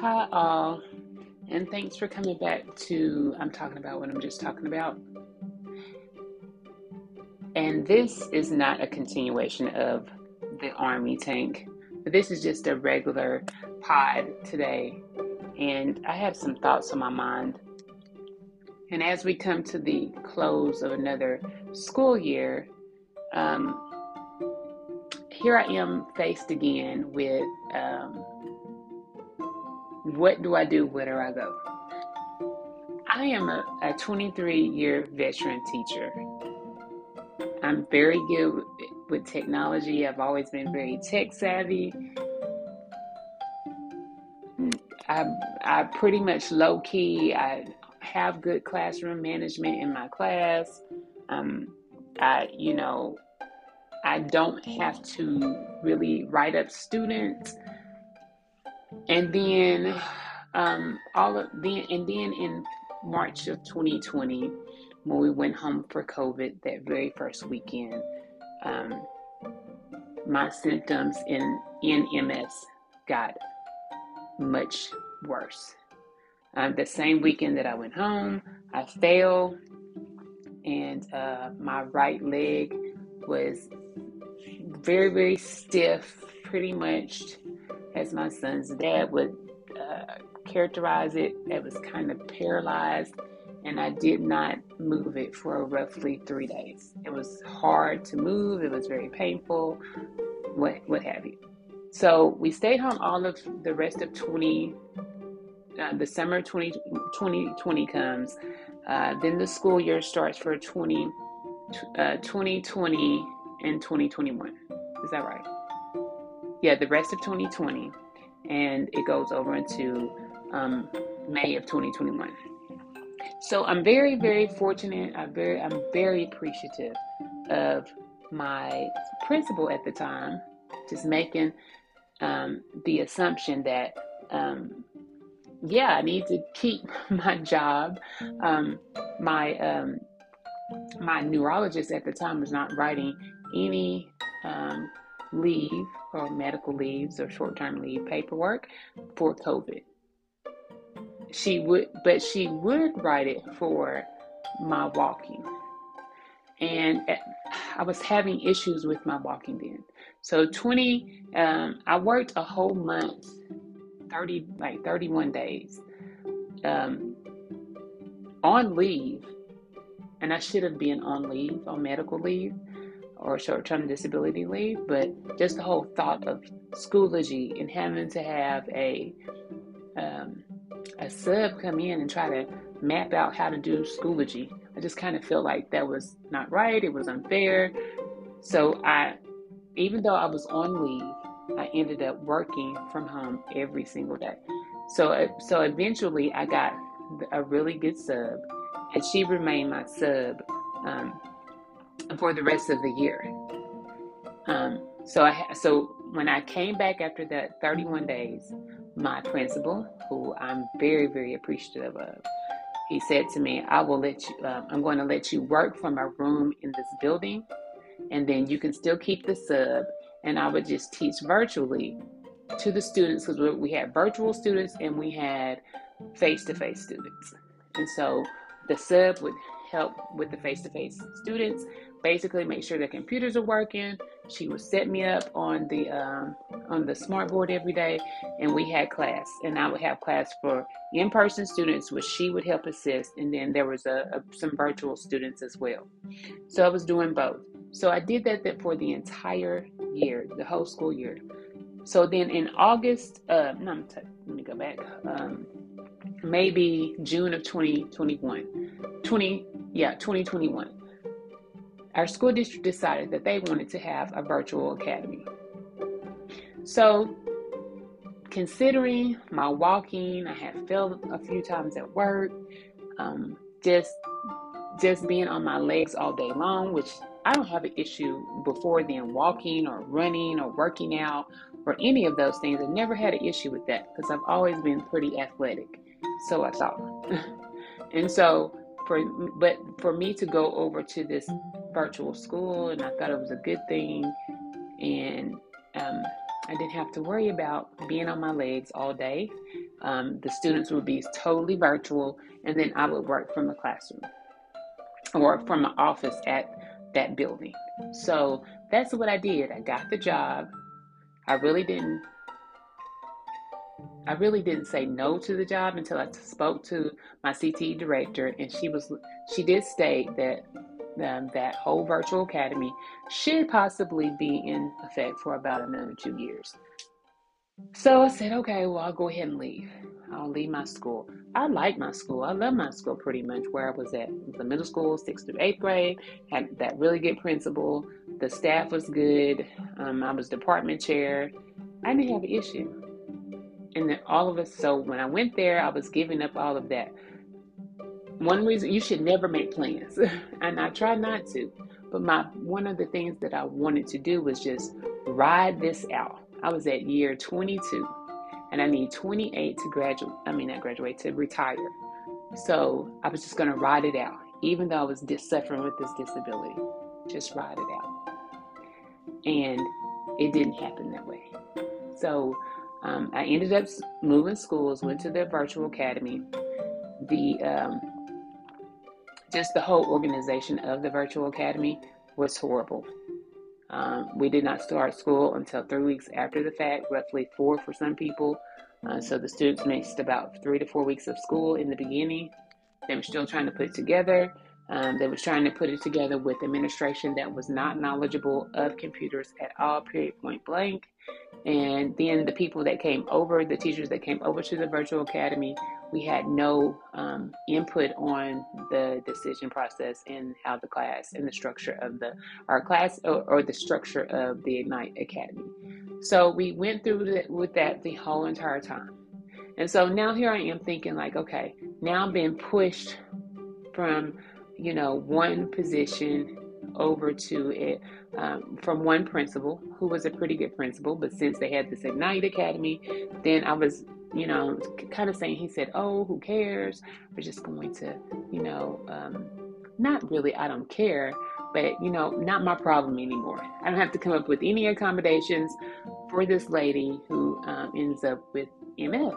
Hi, all, and thanks for coming back to I'm talking about what I'm just talking about. And this is not a continuation of the Army tank, but this is just a regular pod today. And I have some thoughts on my mind. And as we come to the close of another school year, um, here I am faced again with um, what do I do? Where do I go? I am a, a 23 year veteran teacher. I'm very good with technology. I've always been very tech savvy. I, I pretty much low key. I have good classroom management in my class. Um, I, you know, I don't have to really write up students. And then um, all of then and then in March of 2020, when we went home for COVID that very first weekend, um, my symptoms in in MS got much worse. Um, the same weekend that I went home, I fell, and uh, my right leg was very, very stiff, pretty much as my son's dad would uh, characterize it. It was kind of paralyzed, and I did not move it for roughly three days. It was hard to move, it was very painful, what, what have you. So we stayed home all of the rest of 20, uh, the summer 20, 2020 comes. Uh, then the school year starts for 20, uh, 2020 and 2021. Is that right? Yeah, the rest of 2020, and it goes over into um, May of 2021. So I'm very, very fortunate. I'm very, I'm very appreciative of my principal at the time, just making um, the assumption that, um, yeah, I need to keep my job. Um, my um, my neurologist at the time was not writing any um, leave or medical leaves or short term leave paperwork for COVID. She would, but she would write it for my walking. And I was having issues with my walking then. So 20, um, I worked a whole month, 30, like 31 days um, on leave. And I should have been on leave, on medical leave or short term disability leave, but just the whole thought of Schoology and having to have a um, a sub come in and try to map out how to do Schoology. I just kind of felt like that was not right. It was unfair. So I, even though I was on leave, I ended up working from home every single day. So so eventually I got a really good sub, and she remained my sub um, for the rest of the year. Um, so I so when I came back after that 31 days, my principal, who I'm very very appreciative of, he said to me, "I will let you. Um, I'm going to let you work from a room in this building, and then you can still keep the sub, and I would just teach virtually to the students because we had virtual students and we had face-to-face students, and so the sub would help with the face-to-face students basically make sure the computers are working. She would set me up on the um, on the smartboard every day, and we had class. And I would have class for in-person students, which she would help assist, and then there was a, a some virtual students as well. So I was doing both. So I did that, that for the entire year, the whole school year. So then in August, uh, no, t- let me go back. Um, maybe June of 2021, 20 yeah 2021 our school district decided that they wanted to have a virtual academy. So, considering my walking, I had failed a few times at work, um, just just being on my legs all day long, which I don't have an issue before then walking or running or working out or any of those things. I've never had an issue with that because I've always been pretty athletic. So I thought. and so for but for me to go over to this virtual school and I thought it was a good thing and um, I didn't have to worry about being on my legs all day. Um, the students would be totally virtual, and then I would work from the classroom or from an office at that building. So that's what I did. I got the job. I really didn't I really didn't say no to the job until I spoke to my CTE director, and she was she did state that um, that whole virtual academy should possibly be in effect for about another two years. So I said, okay, well I'll go ahead and leave. I'll leave my school. I like my school. I love my school pretty much where I was at. The middle school, sixth through eighth grade, had that really good principal. The staff was good. Um, I was department chair. I didn't have an issue and then all of us so when i went there i was giving up all of that. One reason you should never make plans. And i try not to but my one of the things that i wanted to do was just ride this out. I was at year 22 and i need 28 to graduate i mean not graduate to retire. So i was just going to ride it out even though i was suffering with this disability. Just ride it out. And it didn't happen that way. So um, I ended up moving schools, went to the virtual academy. The um, just the whole organization of the virtual academy was horrible. Um, we did not start school until three weeks after the fact, roughly four for some people. Uh, so the students missed about three to four weeks of school in the beginning. They were still trying to put it together. Um, they were trying to put it together with administration that was not knowledgeable of computers at all, period, point blank. And then the people that came over, the teachers that came over to the virtual academy, we had no um, input on the decision process and how the class and the structure of the our class or, or the structure of the Ignite Academy. So we went through the, with that the whole entire time. And so now here I am thinking like, okay, now I'm being pushed from you know one position over to it um, from one principal who was a pretty good principal, but since they had this Ignite Academy, then I was, you know, kind of saying, he said, Oh, who cares? We're just going to, you know, um, not really, I don't care, but, you know, not my problem anymore. I don't have to come up with any accommodations for this lady who um, ends up with MS.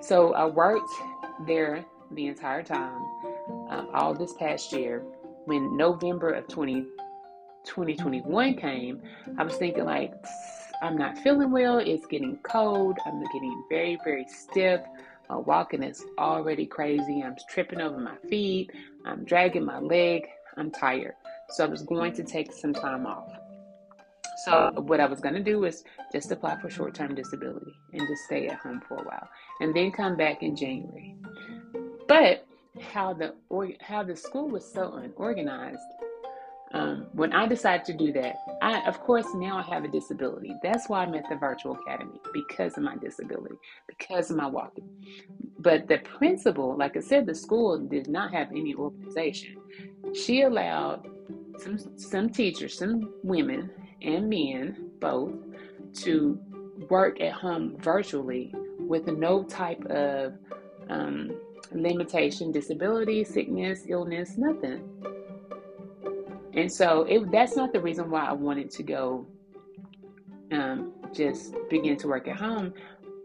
So I worked there the entire time, um, all this past year when November of 20, 2021 came, I was thinking like, I'm not feeling well. It's getting cold. I'm getting very, very stiff. My walking is already crazy. I'm tripping over my feet. I'm dragging my leg. I'm tired. So I was going to take some time off. So what I was going to do was just apply for short-term disability and just stay at home for a while, and then come back in January. But how the how the school was so unorganized. Um, when I decided to do that, I of course now I have a disability. That's why I'm at the virtual academy because of my disability, because of my walking. But the principal, like I said, the school did not have any organization. She allowed some some teachers, some women and men both, to work at home virtually with no type of um, limitation, disability, sickness, illness, nothing. And so it, that's not the reason why I wanted to go um, just begin to work at home.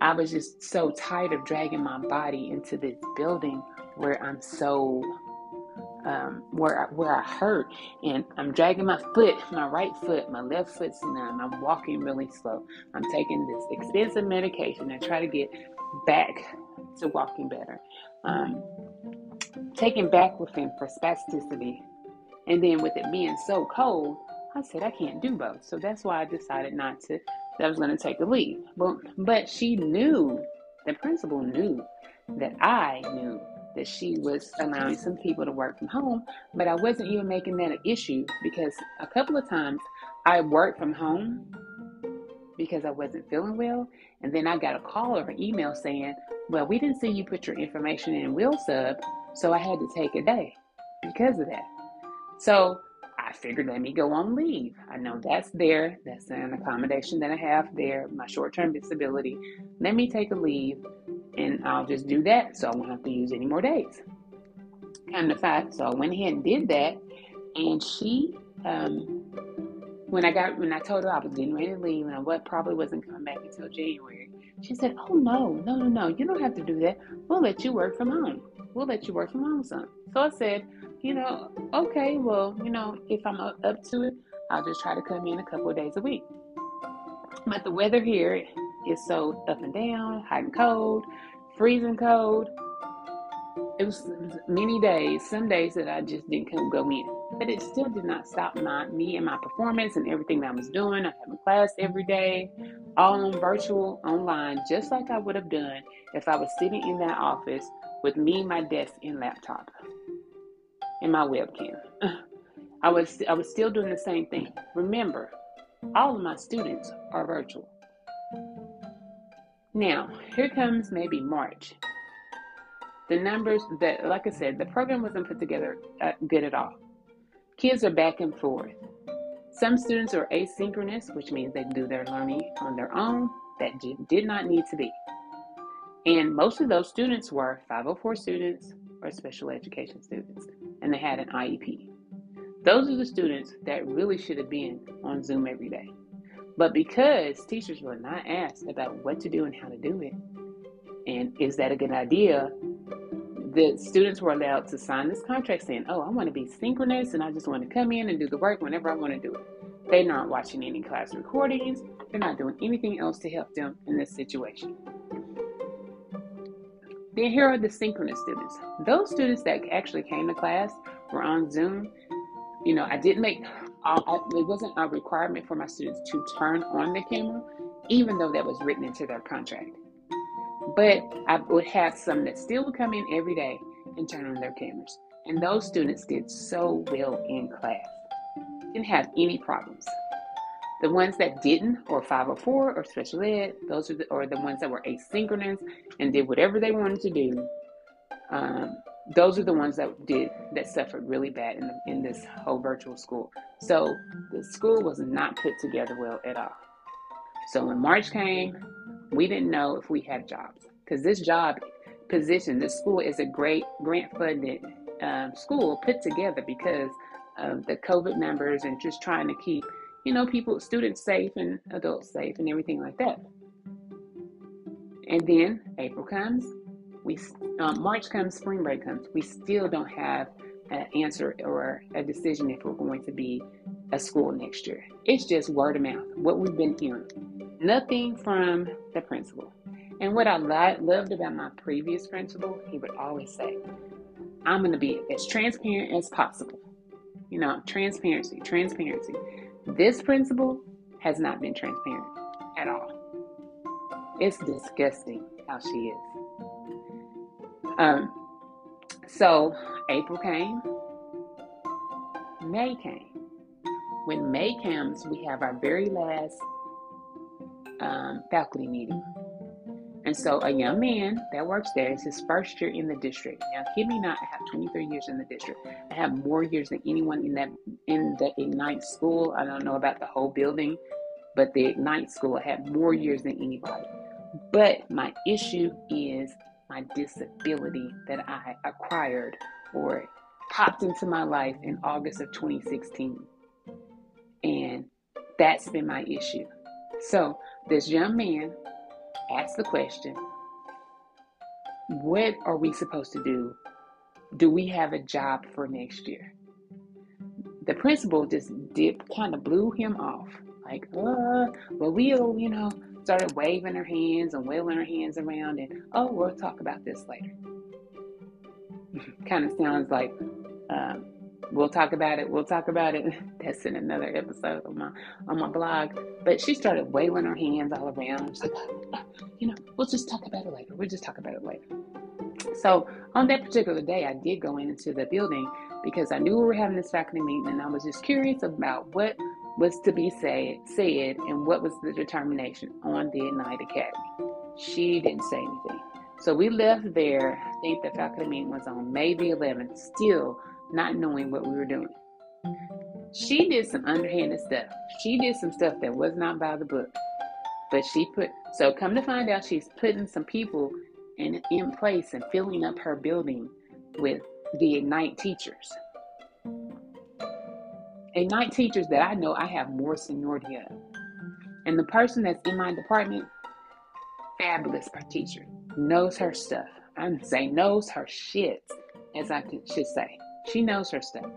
I was just so tired of dragging my body into this building where I'm so um, where I, where I hurt, and I'm dragging my foot, my right foot, my left foot's numb. I'm walking really slow. I'm taking this expensive medication to try to get back to walking better um, baclofen for spasticity. And then with it being so cold, I said I can't do both. So that's why I decided not to, that I was going to take a leave. But, but she knew, the principal knew that I knew that she was allowing some people to work from home, but I wasn't even making that an issue because a couple of times I worked from home because I wasn't feeling well. And then I got a call or an email saying, Well, we didn't see you put your information in Will Sub, so I had to take a day because of that. So I figured let me go on leave. I know that's there. That's an accommodation that I have there, my short term disability. Let me take a leave and I'll just do that so I won't have to use any more days. Kind of fact, so I went ahead and did that. And she um, when I got when I told her I was getting ready to leave and I what probably wasn't coming back until January, She said, Oh, no, no, no, no. You don't have to do that. We'll let you work from home. We'll let you work from home some. So I said, You know, okay, well, you know, if I'm up to it, I'll just try to come in a couple of days a week. But the weather here is so up and down, hot and cold, freezing cold. It was many days, some days that I just didn't come go in. But it still did not stop my me and my performance and everything that I was doing. I a class every day, all on virtual, online, just like I would have done if I was sitting in that office with me, my desk, and laptop, and my webcam. I was I was still doing the same thing. Remember, all of my students are virtual. Now, here comes maybe March. The numbers that, like I said, the program wasn't put together uh, good at all. Kids are back and forth. Some students are asynchronous, which means they do their learning on their own. That did not need to be. And most of those students were 504 students or special education students, and they had an IEP. Those are the students that really should have been on Zoom every day. But because teachers were not asked about what to do and how to do it, and is that a good idea, the students were allowed to sign this contract saying, Oh, I want to be synchronous and I just want to come in and do the work whenever I want to do it. They're not watching any class recordings, they're not doing anything else to help them in this situation. Then here are the synchronous students. Those students that actually came to class were on Zoom you know, I didn't make, I, it wasn't a requirement for my students to turn on the camera, even though that was written into their contract. But I would have some that still would come in every day and turn on their cameras. And those students did so well in class, didn't have any problems. The ones that didn't, or 504 or special ed, those are the, or the ones that were asynchronous and did whatever they wanted to do. Um, those are the ones that did that suffered really bad in, the, in this whole virtual school. So the school was not put together well at all. So when March came, we didn't know if we had jobs because this job position, this school is a great grant funded um, school put together because of the COVID numbers and just trying to keep, you know, people, students safe and adults safe and everything like that. And then April comes, we um, March comes, spring break comes, we still don't have an answer or a decision if we're going to be a school next year. It's just word of mouth, what we've been hearing. Nothing from the principal. And what I loved about my previous principal, he would always say, I'm going to be as transparent as possible. You know, transparency, transparency. This principal has not been transparent at all. It's disgusting how she is. Um, so April came, May came. When May comes, we have our very last um, faculty meeting. And so a young man that works there is his first year in the district. Now, kid me not, I have 23 years in the district. I have more years than anyone in that in the Ignite school. I don't know about the whole building, but the Ignite school, I have more years than anybody. But my issue is my disability that I acquired or popped into my life in August of 2016. And that's been my issue. So this young man asked the question What are we supposed to do? Do we have a job for next year? The principal just did kind of blew him off. Like, uh, well, we'll, you know, started waving her hands and wailing her hands around and oh we'll talk about this later kind of sounds like um, we'll talk about it. We'll talk about it. That's in another episode on my on my blog. But she started wailing her hands all around. She's like you know we'll just talk about it later. We'll just talk about it later. So on that particular day i did go into the building because i knew we were having this faculty meeting and i was just curious about what was to be said, said and what was the determination on the Ignite Academy. She didn't say anything. So we left there. I think the faculty meeting was on May the 11th, still not knowing what we were doing. She did some underhanded stuff. She did some stuff that was not by the book. But she put, so come to find out, she's putting some people in, in place and filling up her building with the Ignite teachers. Ignite teachers that I know I have more seniority of. And the person that's in my department, fabulous teacher, knows her stuff. I'm saying knows her shit, as I should say. She knows her stuff.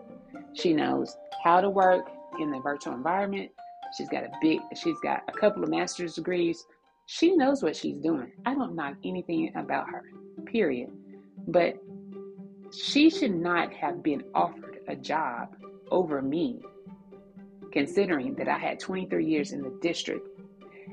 She knows how to work in the virtual environment. She's got a big, she's got a couple of master's degrees. She knows what she's doing. I don't knock anything about her, period. But she should not have been offered a job over me, considering that I had 23 years in the district.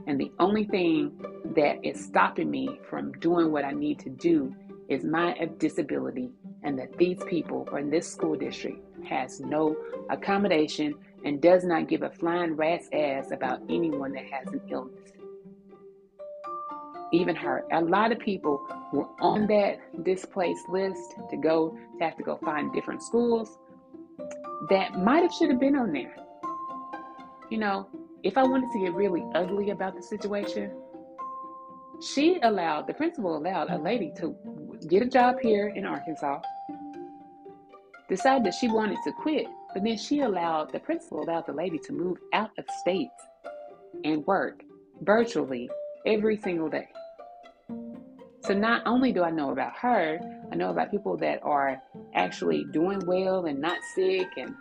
And the only thing that is stopping me from doing what I need to do is my disability, and that these people in this school district has no accommodation and does not give a flying rat's ass about anyone that has an illness. Even her. A lot of people were on that displaced list to go to have to go find different schools that might have should have been on there. You know, if I wanted to get really ugly about the situation, she allowed the principal allowed a lady to get a job here in Arkansas, decided that she wanted to quit, but then she allowed the principal allowed the lady to move out of state and work virtually every single day. So not only do I know about her, I know about people that are actually doing well and not sick, and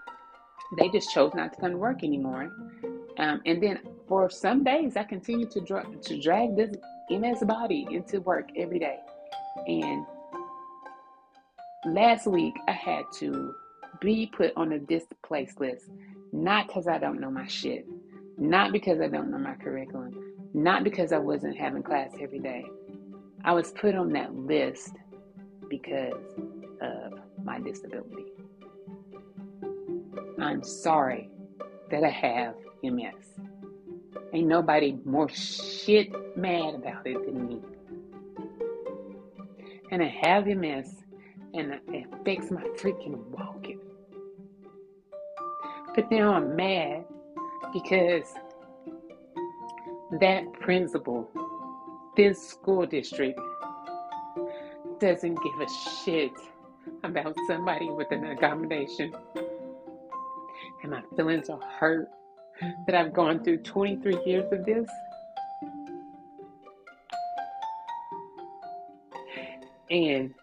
they just chose not to come to work anymore. Um, and then for some days, I continued to, dra- to drag this MS body into work every day. And last week, I had to be put on a displaced list, not because I don't know my shit, not because I don't know my curriculum, not because I wasn't having class every day. I was put on that list because of my disability. I'm sorry that I have MS. Ain't nobody more shit mad about it than me. And I have MS and it affects my freaking walking. But now I'm mad because that principal, this school district, doesn't give a shit about somebody with an accommodation. And my feelings are hurt that I've gone through 23 years of this. And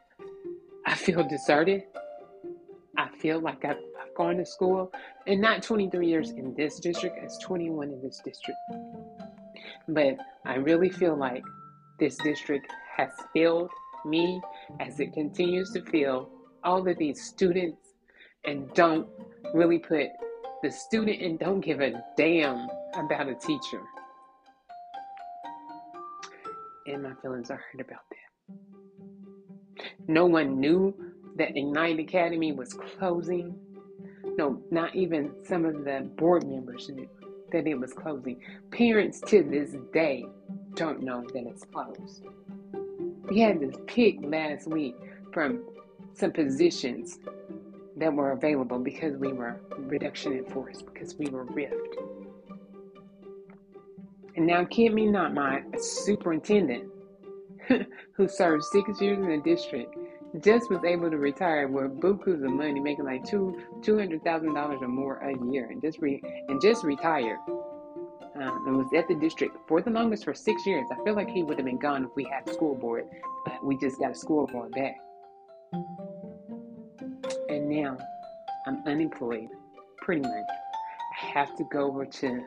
I feel deserted. I feel like I've, I've gone to school, and not 23 years in this district, it's 21 in this district. But I really feel like this district has failed me as it continues to fail all of these students and don't really put the student and don't give a damn about a teacher. And my feelings are hurt about that. No one knew that Ignite Academy was closing. No, not even some of the board members knew that it was closing. Parents to this day don't know that it's closed. We had this pick last week from some positions that were available because we were reduction in force, because we were RIFT. And now, kid me not, my superintendent, who served six years in the district, just was able to retire with bukus of money, making like two two hundred thousand dollars or more a year, and just re and just retired. Um, and was at the district for the longest for six years. I feel like he would have been gone if we had school board, but we just got a school board back now I'm unemployed, pretty much. I have to go over to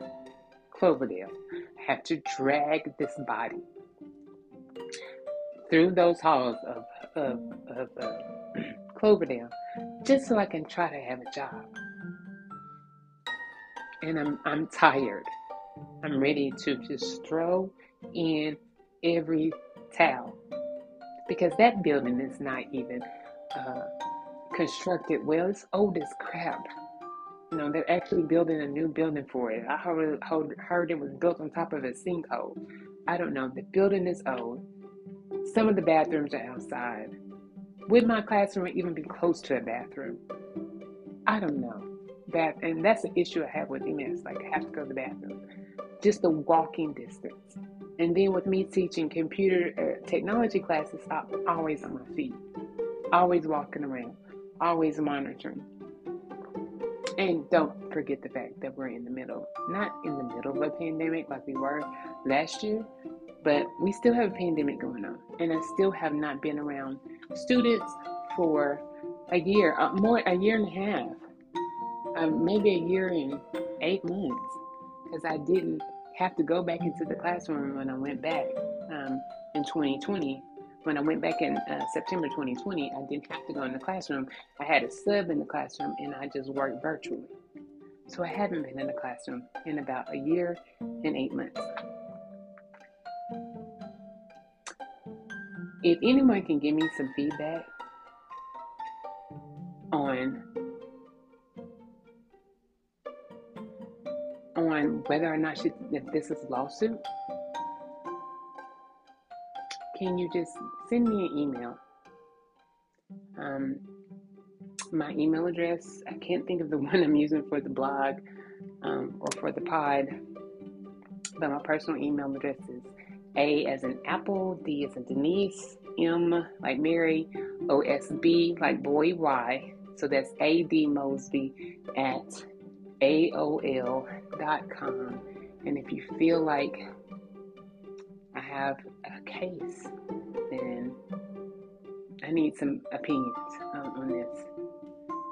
Cloverdale. I have to drag this body through those halls of, of, of uh, Cloverdale just so I can try to have a job. And I'm, I'm tired. I'm ready to just throw in every towel because that building is not even uh, constructed well. It's old as crap. You know, they're actually building a new building for it. I heard, heard it was built on top of a sinkhole. I don't know. The building is old. Some of the bathrooms are outside. Would my classroom even be close to a bathroom? I don't know. That and that's the issue I have with MS. Like I have to go to the bathroom. Just the walking distance. And then with me teaching computer uh, technology classes, I'm always on my feet, always walking around always monitoring. And don't forget the fact that we're in the middle, not in the middle of a pandemic like we were last year, But we still have a pandemic going on, and I still have not been around students for a year, uh, more a year and a half, um, maybe a year and eight months, because I didn't have to go back into the classroom when I went back um, in 2020. When I went back in uh, September 2020, I didn't have to go in the classroom. I had a sub in the classroom, and I just worked virtually. So I haven't been in the classroom in about a year and eight months. If anyone can give me some feedback on on whether or not she, if this is a lawsuit, can you just send me an email? Um, my email address, I can't think of the one I'm using for the blog um, or for the pod, but my personal email address is A as in Apple, D as in Denise, M like Mary, O S B like boy Y. So that's A D Mosby at AOL.com. And if you feel like have a case, then I need some opinions um, on this.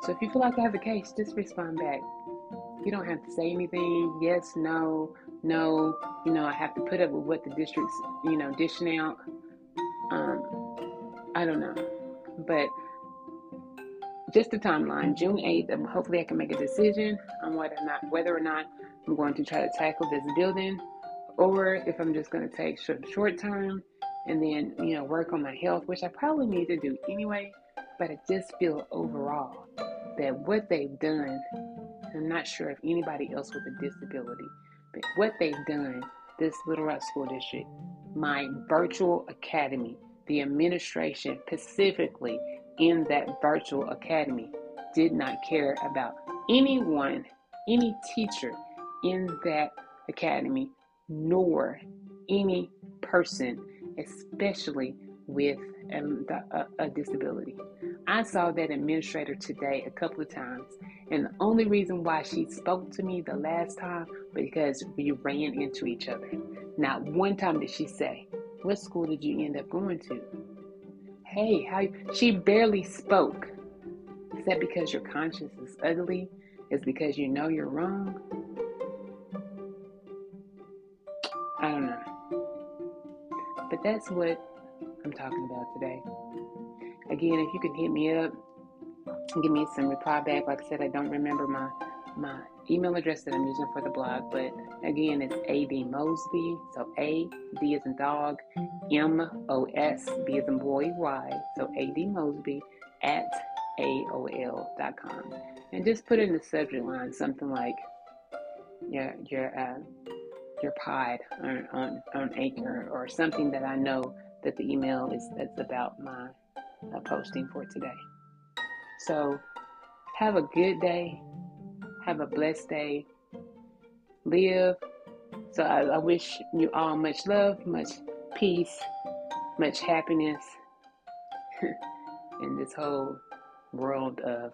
So if you feel like I have a case, just respond back. You don't have to say anything. Yes, no, no. You know, I have to put up with what the district's, you know, dishing out. Um, I don't know, but just the timeline. June 8th, um, hopefully I can make a decision on whether or not whether or not I'm going to try to tackle this building or if I'm just going to take short, short term and then, you know, work on my health, which I probably need to do anyway. But I just feel overall that what they've done, I'm not sure if anybody else with a disability, but what they've done, this Little Rock School District, my virtual academy, the administration specifically in that virtual academy did not care about anyone, any teacher in that academy, nor any person, especially with um, a, a, disability. I saw that administrator today a couple of times, and the only reason why she spoke to me the last time because we ran into each other. Not one time did she say, "What school did you end up going to?" Hey, how she barely spoke. Is that because your conscience is ugly? Is because you know you're wrong? That's what I'm talking about today. Again, if you can hit me up, and give me some reply back. Like I said, I don't remember my my email address that I'm using for the blog, but again, it's A.D. Mosby. So A, D is in dog, M O S, B is in boy, Y. So A.D. Mosby at AOL.com. And just put in the subject line something like your, your, uh, your pod on, on, on Anchor or something that I know that the email is that's about my uh, posting for today. So have a good day have a blessed day. Live. So I, I wish you all much love, much peace, much happiness in this whole world of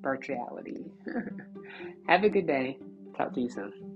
virtuality. have a good day. Talk to you soon.